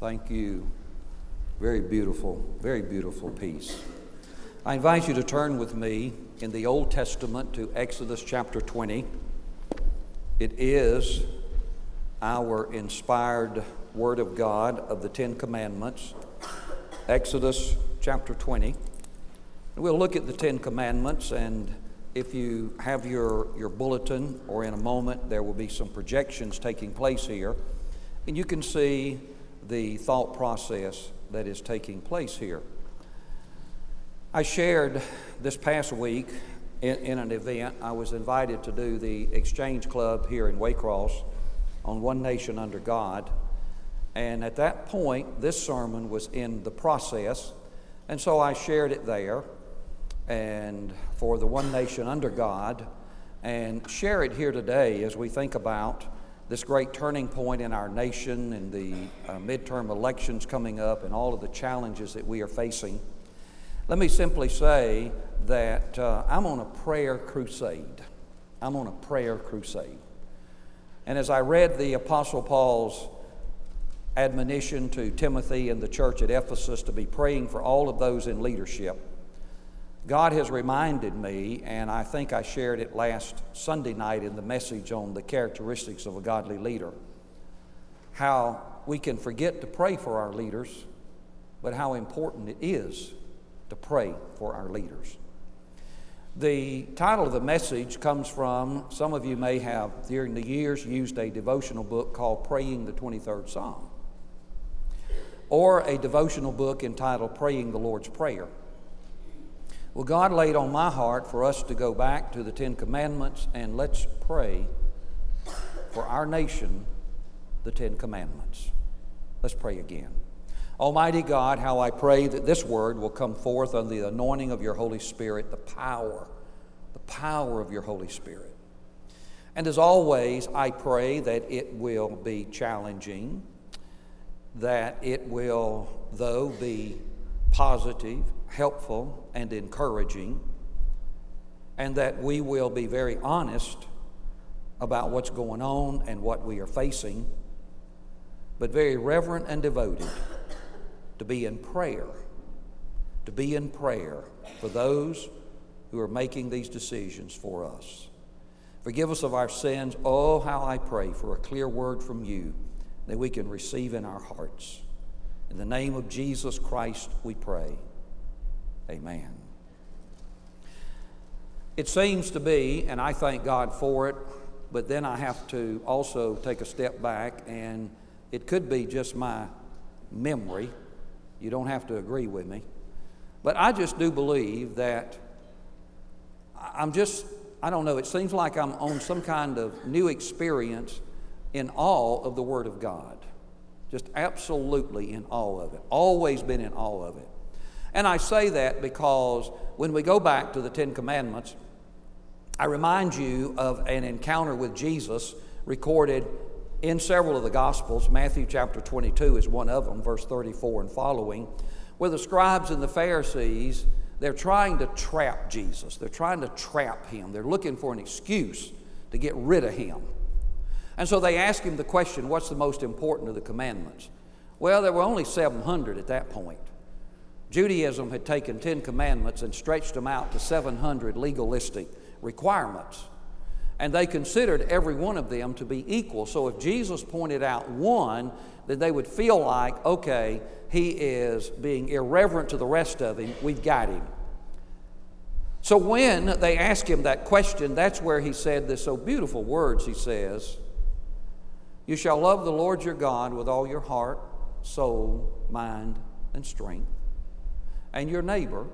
Thank you. Very beautiful, very beautiful piece. I invite you to turn with me in the Old Testament to Exodus chapter 20. It is our inspired Word of God of the Ten Commandments. Exodus chapter 20. We'll look at the Ten Commandments, and if you have your, your bulletin, or in a moment, there will be some projections taking place here, and you can see the thought process that is taking place here. I shared this past week in, in, an event, I was invited to do the Exchange Club here in Waycross on One Nation Under God. And at that point, this sermon was in the process, and so I shared it there and for the One Nation Under God and share it here today as we think about this great turning point in our nation and the uh, midterm elections coming up and all of the challenges that we are facing. Let me simply say that uh, I'm on a prayer crusade. I'm on a prayer crusade. And as I read the Apostle Paul's admonition to Timothy and the church at Ephesus to be praying for all of those in leadership, God has reminded me, and I think I shared it last Sunday night in the message on the characteristics of a godly leader, how we can forget to pray for our leaders, but how important it is to pray for our leaders. The title of the message comes from some of you may have, during the years, used a devotional book called Praying the 23rd Psalm, or a devotional book entitled Praying the Lord's Prayer. Well, God laid on my heart for us to go back to the Ten Commandments and let's pray for our nation the Ten Commandments. Let's pray again. Almighty God, how I pray that this word will come forth under the anointing of your Holy Spirit, the power, the power of your Holy Spirit. And as always, I pray that it will be challenging, that it will, though, be positive, helpful, and encouraging, and that we will be very honest about what's going on and what we are facing, but very reverent and devoted to be in prayer, to be in prayer for those who are making these decisions for us. Forgive us of our sins. Oh, how I pray for a clear word from you that we can receive in our hearts. In the name of Jesus Christ, we pray. Amen. It seems to be, and I thank God for it, but then I have to also take a step back, and it could be just my memory. You don't have to agree with me. But I just do believe that I'm just, I don't know, it seems like I'm on some kind of new experience in all of the Word of God. Just absolutely in all of it. Always been in all of it. And I say that because when we go back to the Ten Commandments, I remind you of an encounter with Jesus recorded in several of the Gospels. Matthew chapter 22 is one of them, verse 34 and following, where the scribes and the Pharisees, they're trying to trap Jesus. They're trying to trap him. They're looking for an excuse to get rid of him. And so they ask him the question, What's the most important of the commandments? Well, there were only 700 at that point. Judaism had taken 10 commandments and stretched them out to 700 legalistic requirements. And they considered every one of them to be equal. So if Jesus pointed out one, then they would feel like, okay, he is being irreverent to the rest of him, we've got him. So when they asked him that question, that's where he said this so beautiful words. He says, You shall love the Lord your God with all your heart, soul, mind, and strength and your neighbor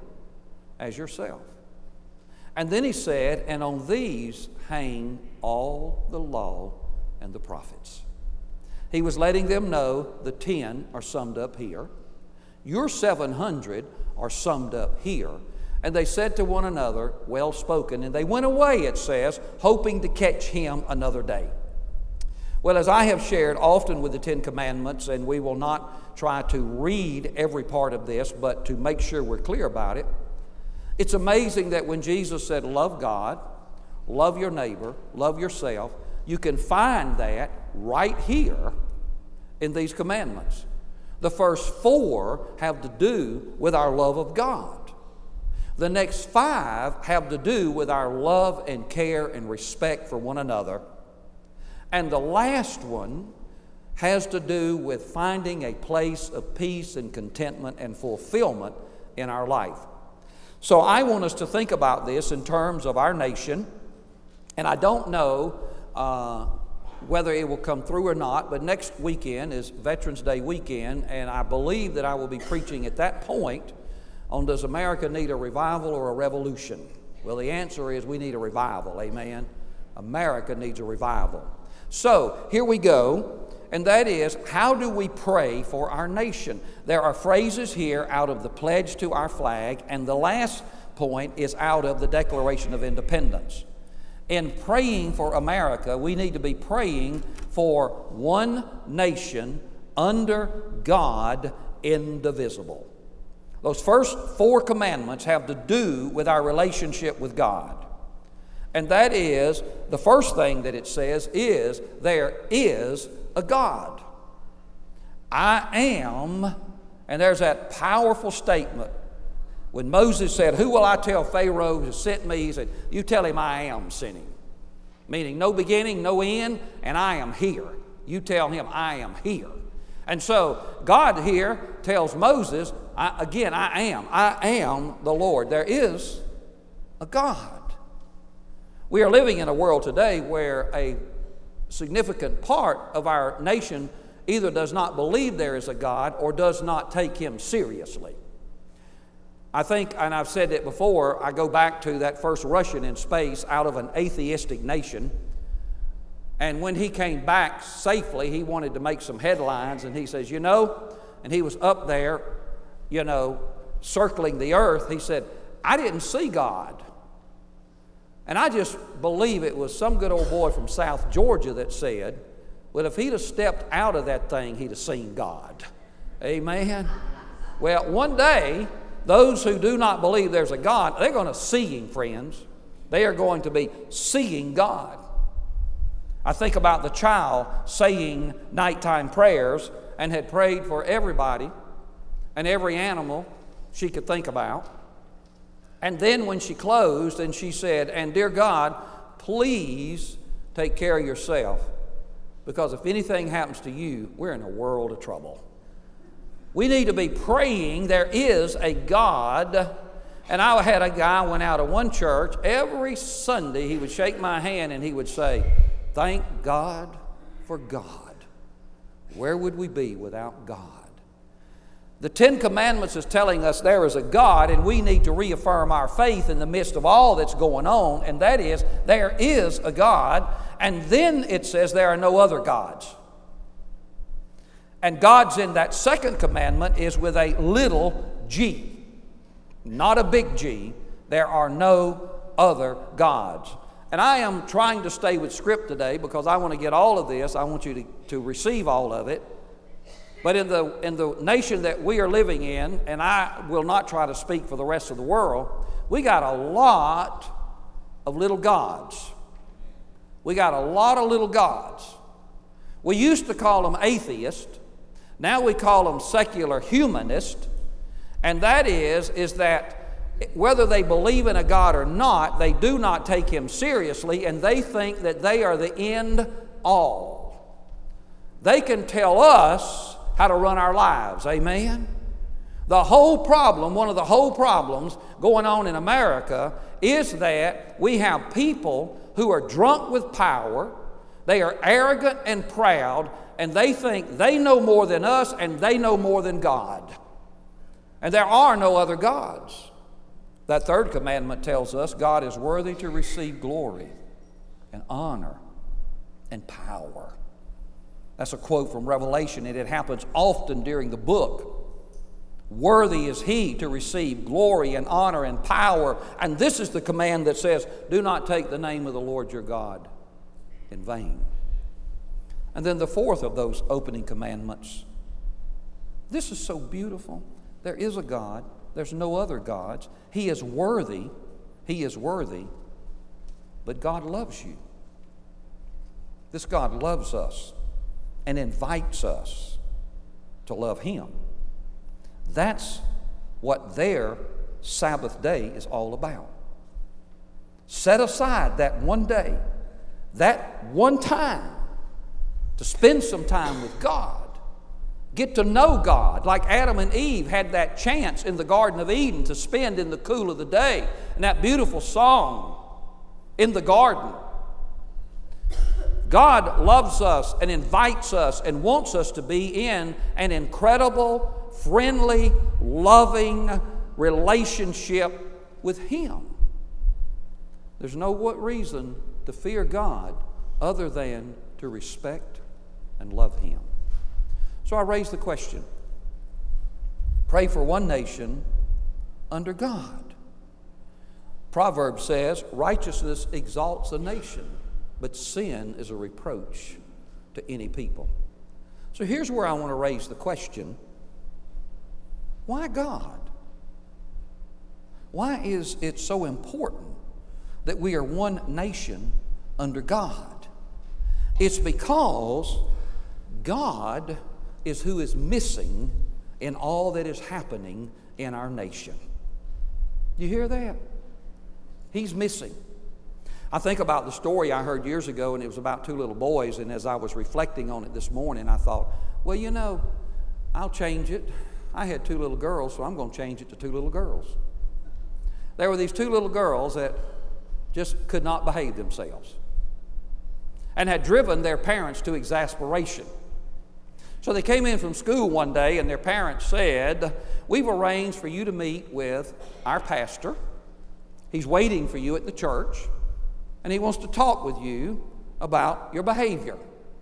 as yourself. And then he said, And on these hang all the law and the prophets. He was letting them know the 10 are summed up here. Your 700 are summed up here. And they said to one another, Well spoken. And they went away, it says, hoping to catch him another day. Well, as I have shared often with the Ten Commandments, and we will not try to read every part of this, but to make sure we're clear about it, it's amazing that when Jesus said, Love God, love your neighbor, love yourself, you can find that right here in these commandments. The first four have to do with our love of God. The next five have to do with our love and care and respect for one another. And the last one has to do with finding a place of peace and contentment and fulfillment in our life. So I want us to think about this in terms of our nation. And I don't know uh, whether it will come through or not, but next weekend is Veterans Day weekend, and I believe that I will be preaching at that point on Does America need a revival or a revolution? Well, the answer is we need a revival, amen. America needs a revival. So here we go, and that is how do we pray for our nation? There are phrases here out of the pledge to our flag, and the last point is out of the Declaration of Independence. In praying for America, we need to be praying for one nation under God indivisible. Those first four commandments have to do with our relationship with God. And that is the first thing that it says is there is a God. I am, and there's that powerful statement. When Moses said, Who will I tell Pharaoh who sent me? He said, You tell him I am him. Meaning, no beginning, no end, and I am here. You tell him I am here. And so God here tells Moses, I, again, I am. I am the Lord. There is a God. We are living in a world today where a significant part of our nation either does not believe there is a God or does not take Him seriously. I think, and I've said it before, I go back to that first Russian in space out of an atheistic nation and when he came back safely, he wanted to make some headlines, and he says, You know, and he was up there, you know, circling the earth. He said, I didn't see God. And I just believe it was some good old boy from South Georgia that said, Well, if he'd have stepped out of that thing, he'd have seen God. Amen. Well, one day, those who do not believe there's a God, they're going to see Him, friends. They are going to be seeing God. I think about the child saying nighttime prayers and had prayed for everybody and every animal she could think about. And then when she closed and she said, And dear God, please take care of yourself because if anything happens to you, we're in a world of trouble. We need to be praying there is a God. And I had a guy went out of one church every Sunday. He would shake my hand and he would say, Thank God for God. Where would we be without God? The Ten Commandments is telling us there is a God, and we need to reaffirm our faith in the midst of all that's going on, and that is there is a God, and then it says there are no other gods. And God's in that second commandment is with a little g, not a big G. There are no other gods. And I am trying to stay with script today because I want to get all of this. I want you to, to receive all of it. But in the, in the nation that we are living in, and I will not try to speak for the rest of the world, we got a lot of little gods. We got a lot of little gods. We used to call them atheist. Now we call them secular humanist. And that is, is that whether they believe in a God or not, they do not take Him seriously and they think that they are the end all. They can tell us how to run our lives. Amen? The whole problem, one of the whole problems going on in America is that we have people who are drunk with power, they are arrogant and proud, and they think they know more than us and they know more than God. And there are no other gods. That third commandment tells us God is worthy to receive glory and honor and power. That's a quote from Revelation, and it happens often during the book. Worthy is he to receive glory and honor and power. And this is the command that says, Do not take the name of the Lord your God in vain. And then the fourth of those opening commandments. This is so beautiful. There is a God there's no other gods. He is worthy. He is worthy. But God loves you. This God loves us and invites us to love Him. That's what their Sabbath day is all about. Set aside that one day, that one time, to spend some time with God. Get to know God, like Adam and Eve had that chance in the Garden of Eden to spend in the cool of the day. And that beautiful song in the garden. God loves us and invites us and wants us to be in an incredible, friendly, loving relationship with Him. There's no what reason to fear God other than to respect and love Him. So I raise the question pray for one nation under God. Proverbs says, Righteousness exalts a nation, but sin is a reproach to any people. So here's where I want to raise the question why God? Why is it so important that we are one nation under God? It's because God is who is missing in all that is happening in our nation. You hear that? He's missing. I think about the story I heard years ago, and it was about two little boys. And as I was reflecting on it this morning, I thought, well, you know, I'll change it. I had two little girls, so I'm going to change it to two little girls. There were these two little girls that just could not behave themselves and had driven their parents to exasperation. So they came in from school one day, and their parents said, We've arranged for you to meet with our pastor. He's waiting for you at the church, and he wants to talk with you about your behavior.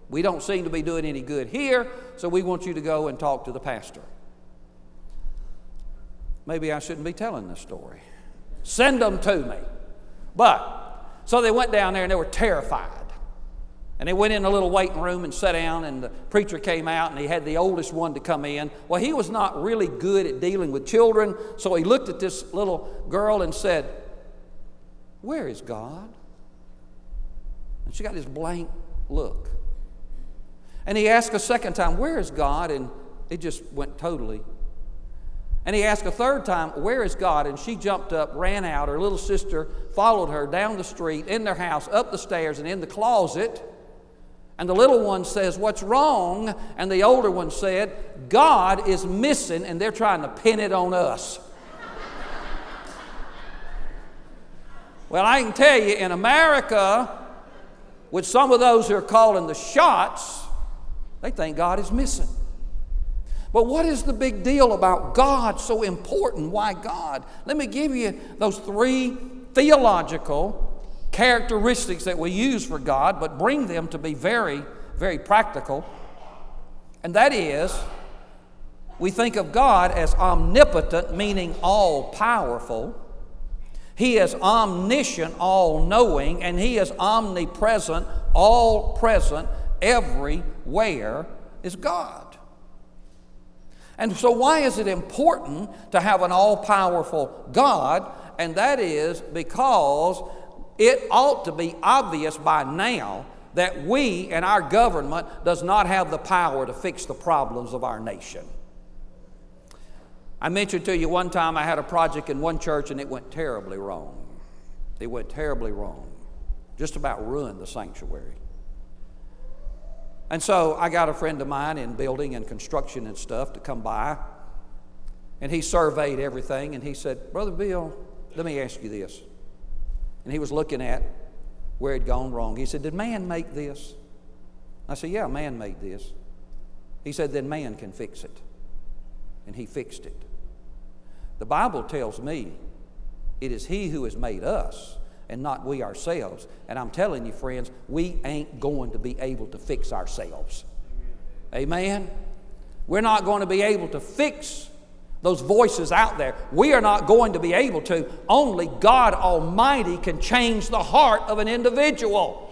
We don't seem to be doing any good here, so we want you to go and talk to the pastor. Maybe I shouldn't be telling this story. Send them to me. But, so they went down there and they were terrified. And they went in a little waiting room and sat down, and the preacher came out and he had the oldest one to come in. Well, he was not really good at dealing with children, so he looked at this little girl and said, Where is God? She got this blank look. And he asked a second time, Where is God? And it just went totally. And he asked a third time, Where is God? And she jumped up, ran out. Her little sister followed her down the street, in their house, up the stairs, and in the closet. And the little one says, What's wrong? And the older one said, God is missing, and they're trying to pin it on us. well, I can tell you, in America, with some of those who are calling the shots, they think God is missing. But what is the big deal about God so important? Why God? Let me give you those three theological characteristics that we use for God, but bring them to be very, very practical. And that is, we think of God as omnipotent, meaning all powerful. He is omniscient, all knowing, and He is omnipresent, all present, everywhere is God. And so, why is it important to have an all powerful God? And that is because it ought to be obvious by now that we and our government does not have the power to fix the problems of our nation. I mentioned to you one time I had a project in one church and it went terribly wrong. It went terribly wrong. Just about ruined the sanctuary. And so I got a friend of mine in building and construction and stuff to come by. And he surveyed everything and he said, Brother Bill, let me ask you this. And he was looking at where it had gone wrong. He said, Did man make this? I said, Yeah, man made this. He said, Then man can fix it. And he fixed it. The Bible tells me it is he who has made us and not we ourselves. And I'm telling you, friends, we ain't going to be able to fix ourselves. Amen? We're not going to be able to fix those voices out there. We are not going to be able to. Only God Almighty can change the heart of an individual.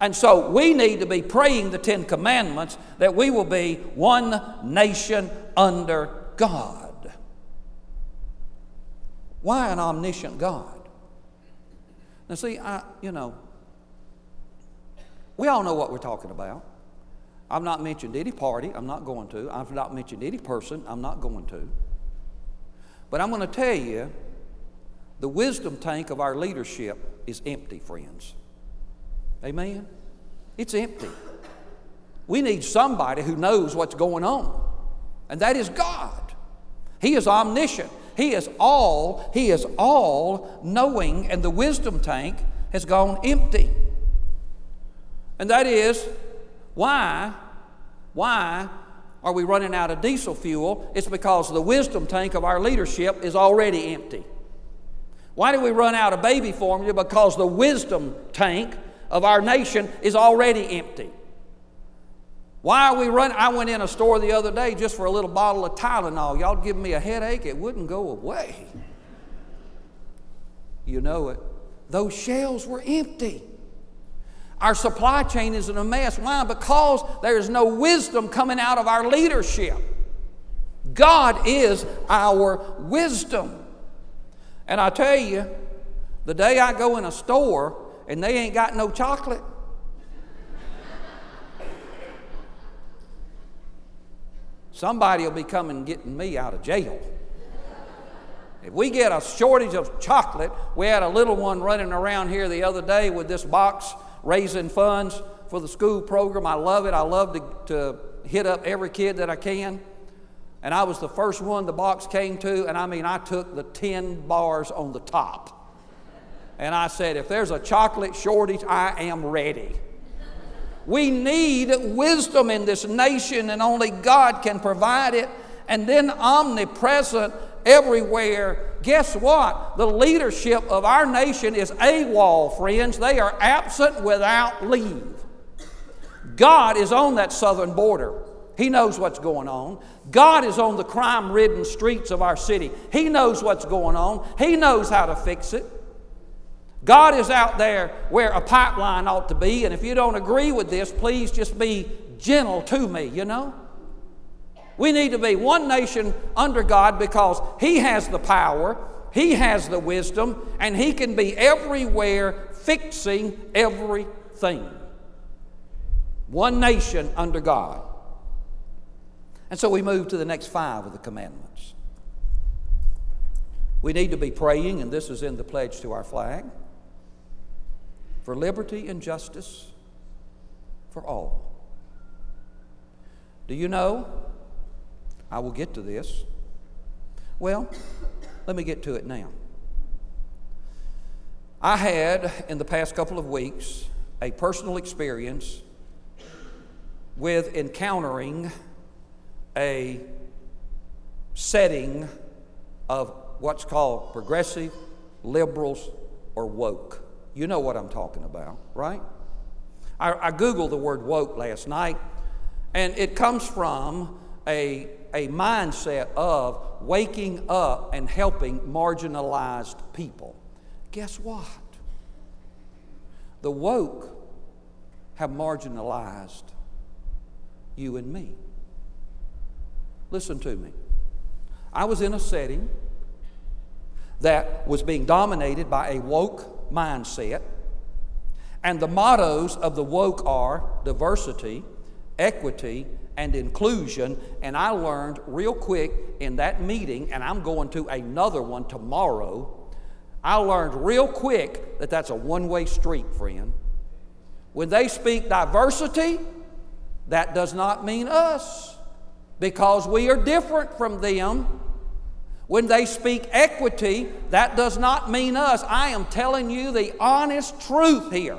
And so we need to be praying the Ten Commandments that we will be one nation under God. Why an omniscient God? Now, see, I, you know, we all know what we're talking about. I've not mentioned any party, I'm not going to. I've not mentioned any person, I'm not going to. But I'm going to tell you the wisdom tank of our leadership is empty, friends. Amen? It's empty. We need somebody who knows what's going on, and that is God. He is omniscient. He is all, He is all knowing, and the wisdom tank has gone empty. And that is why, why are we running out of diesel fuel? It's because the wisdom tank of our leadership is already empty. Why do we run out of baby formula? Because the wisdom tank of our nation is already empty. Why are we running? I went in a store the other day just for a little bottle of Tylenol. Y'all give me a headache, it wouldn't go away. You know it. Those shelves were empty. Our supply chain is in a mess. Why? Because there is no wisdom coming out of our leadership. God is our wisdom. And I tell you, the day I go in a store and they ain't got no chocolate, somebody will be coming getting me out of jail. If we get a shortage of chocolate, we had a little one running around here the other day with this box raising funds for the school program. I love it. I love to, to hit up every kid that I can. And I was the first one the box came to, and I mean, I took the 10 bars on the top. And I said, if there's a chocolate shortage, I am ready. We need wisdom in this nation, and only God can provide it. And then omnipresent everywhere. Guess what? The leadership of our nation is AWOL, friends. They are absent without leave. God is on that southern border. He knows what's going on. God is on the crime ridden streets of our city. He knows what's going on. He knows how to fix it. God is out there where a pipeline ought to be, and if you don't agree with this, please just be gentle to me, you know? We need to be one nation under God because He has the power, He has the wisdom, and He can be everywhere fixing everything. One nation under God. And so we move to the next five of the commandments. We need to be praying, and this is in the pledge to our flag, for liberty and justice for all. Do you know I will get to this. Well, let me get to it now. I had, in the past couple of weeks, a personal experience with encountering a setting of what's called progressive, liberals, or woke. You know what I'm talking about, right? I, I Googled the word woke last night, and it comes from a a mindset of waking up and helping marginalized people. Guess what? The woke have marginalized you and me. Listen to me. I was in a setting that was being dominated by a woke mindset, and the mottos of the woke are diversity, equity, and inclusion. And I learned real quick in that meeting, and I'm going to another one tomorrow. I learned real quick that that's a one way street, friend. When they speak diversity, that does not mean us because we are different from them. When they speak equity, that does not mean us. I am telling you the honest truth here.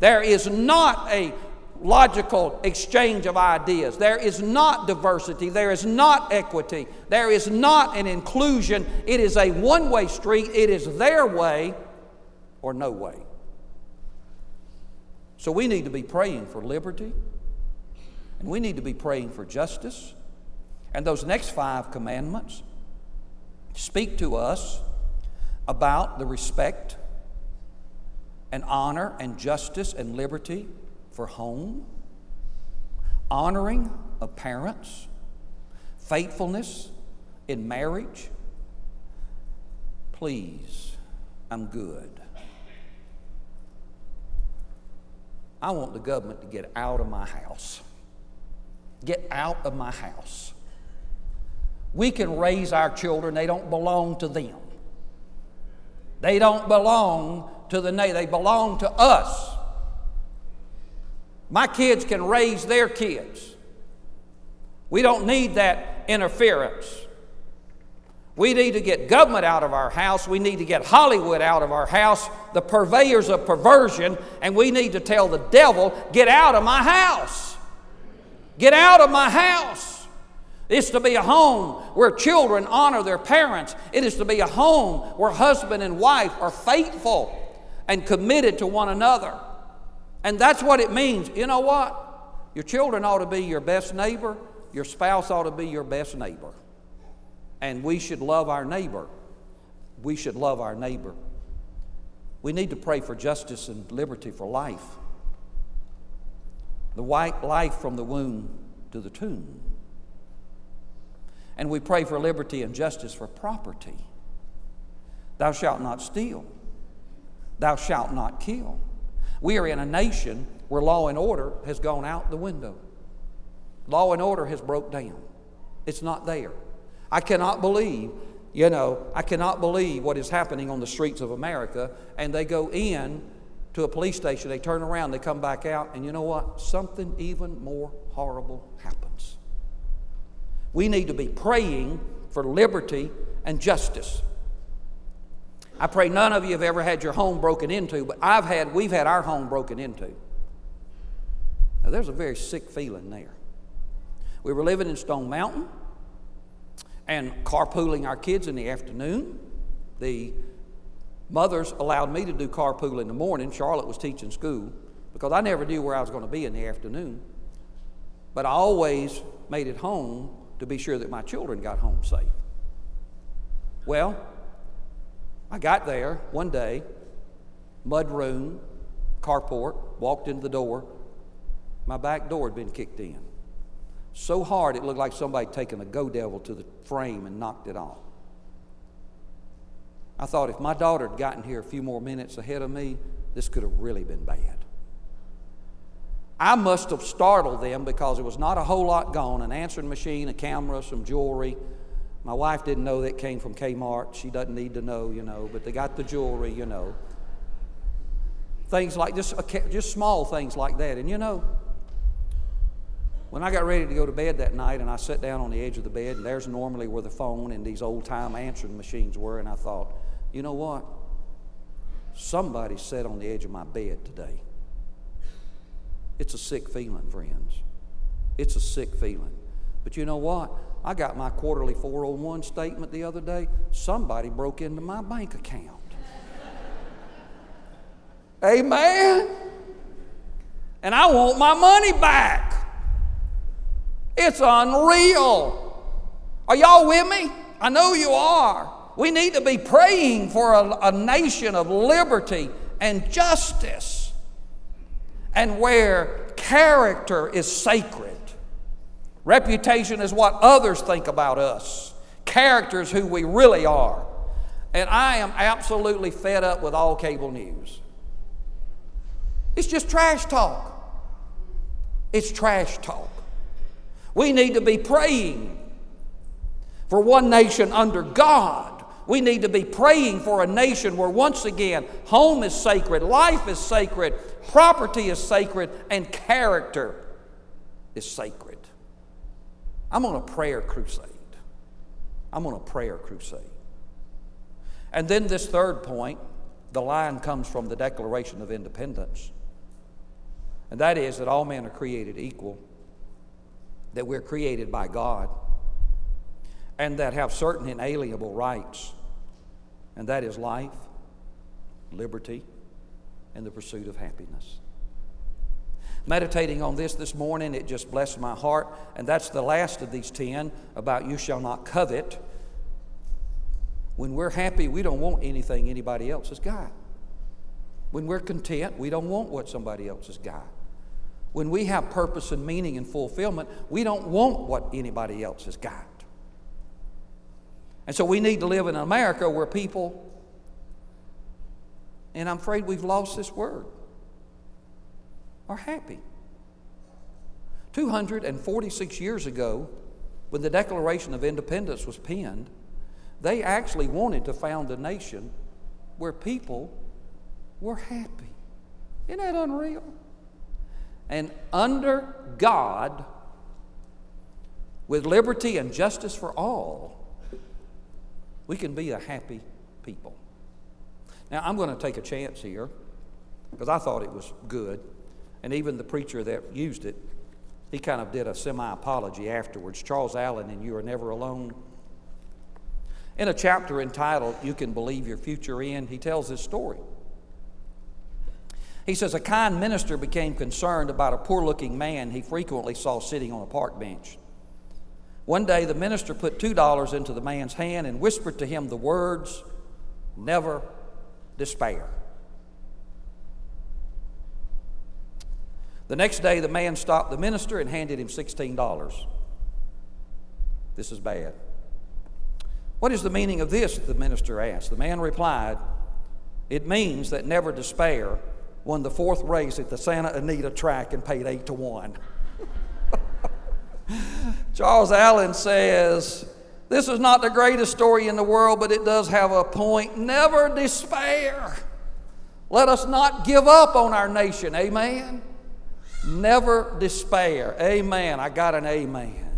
There is not a logical exchange of ideas. There is not diversity. There is not equity. There is not an inclusion. It is a one way street. It is their way or no way. So we need to be praying for liberty and we need to be praying for justice. And those next five commandments speak to us about the respect and honor and justice and liberty for home, honoring of parents, faithfulness in marriage. Please, I'm good. I want the government to get out of my house. Get out of my house. We can raise our children, they don't belong to them. They don't belong to the nation, they belong to us. My kids can raise their kids. We don't need that interference. We need to get government out of our house. We need to get Hollywood out of our house, the purveyors of perversion, and we need to tell the devil, get out of my house. Get out of my house. It's to be a home where children honor their parents. It is to be a home where husband and wife are faithful and committed to one another. And that's what it means. You know what? Your children ought to be your best neighbor, your spouse ought to be your best neighbor and we should love our neighbor. We should love our neighbor. We need to pray for justice and liberty for life. The white life from the womb to the tomb. And we pray for liberty and justice for property. Thou shalt not steal. Thou shalt not kill. We are in a nation where law and order has gone out the window. Law and order has broke down. It's not there. I cannot believe, you know, I cannot believe what is happening on the streets of America. And they go in to a police station, they turn around, they come back out, and you know what? Something even more horrible happens. We need to be praying for liberty and justice. I pray none of you have ever had your home broken into, but I've had, we've had our home broken into. Now, there's a very sick feeling there. We were living in Stone Mountain and carpooling our kids in the afternoon. The mothers allowed me to do carpool in the morning. Charlotte was teaching school because I never knew where I was going to be in the afternoon. But I always made it home to be sure that my children got home safe. Well, I got there one day, mud room, carport, walked into the door. My back door had been kicked in so hard it looked like somebody taken a go devil to the frame and knocked it off. I thought if my daughter had gotten here a few more minutes ahead of me, this could have really been bad. I must have startled them because there was not a whole lot gone an answering machine, a camera, some jewelry. My wife didn't know that came from Kmart. She doesn't need to know, you know, but they got the jewelry, you know. Things like just, just small things like that. And you know, when I got ready to go to bed that night and I sat down on the edge of the bed, and there's normally where the phone and these old time answering machines were, and I thought, you know what? Somebody sat on the edge of my bed today. It's a sick feeling, friends. It's a sick feeling. But you know what? I got my quarterly 401 statement the other day. Somebody broke into my bank account. Amen. And I want my money back. It's unreal. Are y'all with me? I know you are. We need to be praying for a, a nation of liberty and justice and where character is sacred. Reputation is what others think about us, character is who we really are. And I am absolutely fed up with all cable news. It's just trash talk. It's trash talk. We need to be praying for one nation under God. We need to be praying for a nation where, once again, home is sacred, life is sacred, property is sacred, and character is sacred. I'm on a prayer crusade. I'm on a prayer crusade. And then, this third point, the line comes from the Declaration of Independence. And that is that all men are created equal that we're created by God and that have certain inalienable rights, and that is life, liberty, and the pursuit of happiness. Meditating on this this morning, it just blessed my heart, and that's the last of these 10 about you shall not covet. When we're happy, we don't want anything anybody else has got. When we're content, we don't want what somebody else has got. When we have purpose and meaning and fulfillment, we don't want what anybody else has got. And so we need to live in America where people, and I'm afraid we've lost this word, are happy. 246 years ago, when the Declaration of Independence was penned, they actually wanted to found a nation where people were happy. Isn't that unreal? And under God, with liberty and justice for all, we can be a happy people. Now, I'm going to take a chance here because I thought it was good. And even the preacher that used it, he kind of did a semi apology afterwards. Charles Allen and You Are Never Alone. In a chapter entitled You Can Believe Your Future In, he tells this story. He says, A kind minister became concerned about a poor looking man he frequently saw sitting on a park bench. One day, the minister put $2 into the man's hand and whispered to him the words, Never despair. The next day, the man stopped the minister and handed him $16. This is bad. What is the meaning of this? The minister asked. The man replied, It means that never despair won the fourth race at the Santa Anita track and paid eight to one. Charles Allen says, This is not the greatest story in the world, but it does have a point. Never despair. Let us not give up on our nation. Amen. Never despair. Amen. I got an amen.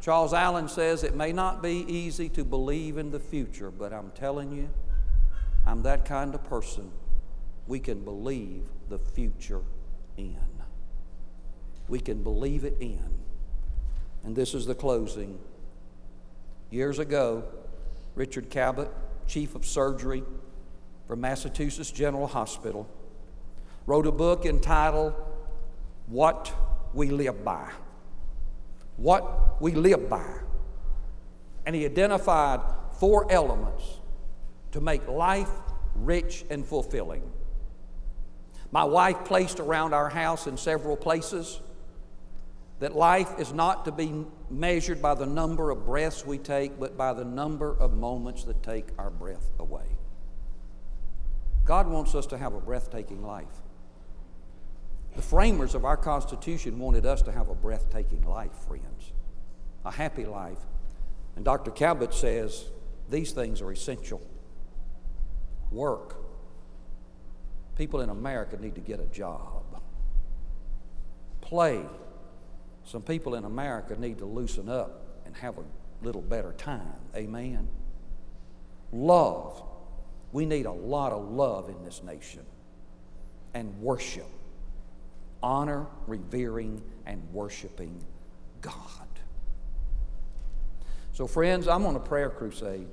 Charles Allen says it may not be easy to believe in the future, but I'm telling you, I'm that kind of person we can believe the future in. We can believe it in. And this is the closing. Years ago, Richard Cabot, chief of surgery for Massachusetts General Hospital, wrote a book entitled What We Live By. What We Live By. And he identified four elements to make life rich and fulfilling. My wife placed around our house in several places that life is not to be measured by the number of breaths we take, but by the number of moments that take our breath away. God wants us to have a breathtaking life. The framers of our Constitution wanted us to have a breathtaking life, friends, a happy life. And Dr. Cabot says these things are essential work, People in America need to get a job. Play. Some people in America need to loosen up and have a little better time. Amen. Love. We need a lot of love in this nation. And worship. Honor, revering, and worshiping God. So, friends, I'm on a prayer crusade.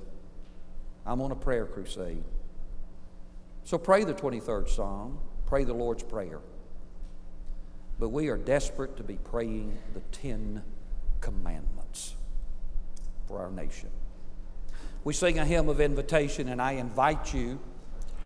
I'm on a prayer crusade. So pray the 23rd Psalm, pray the Lord's Prayer. But we are desperate to be praying the Ten Commandments for our nation. We sing a hymn of invitation, and I invite you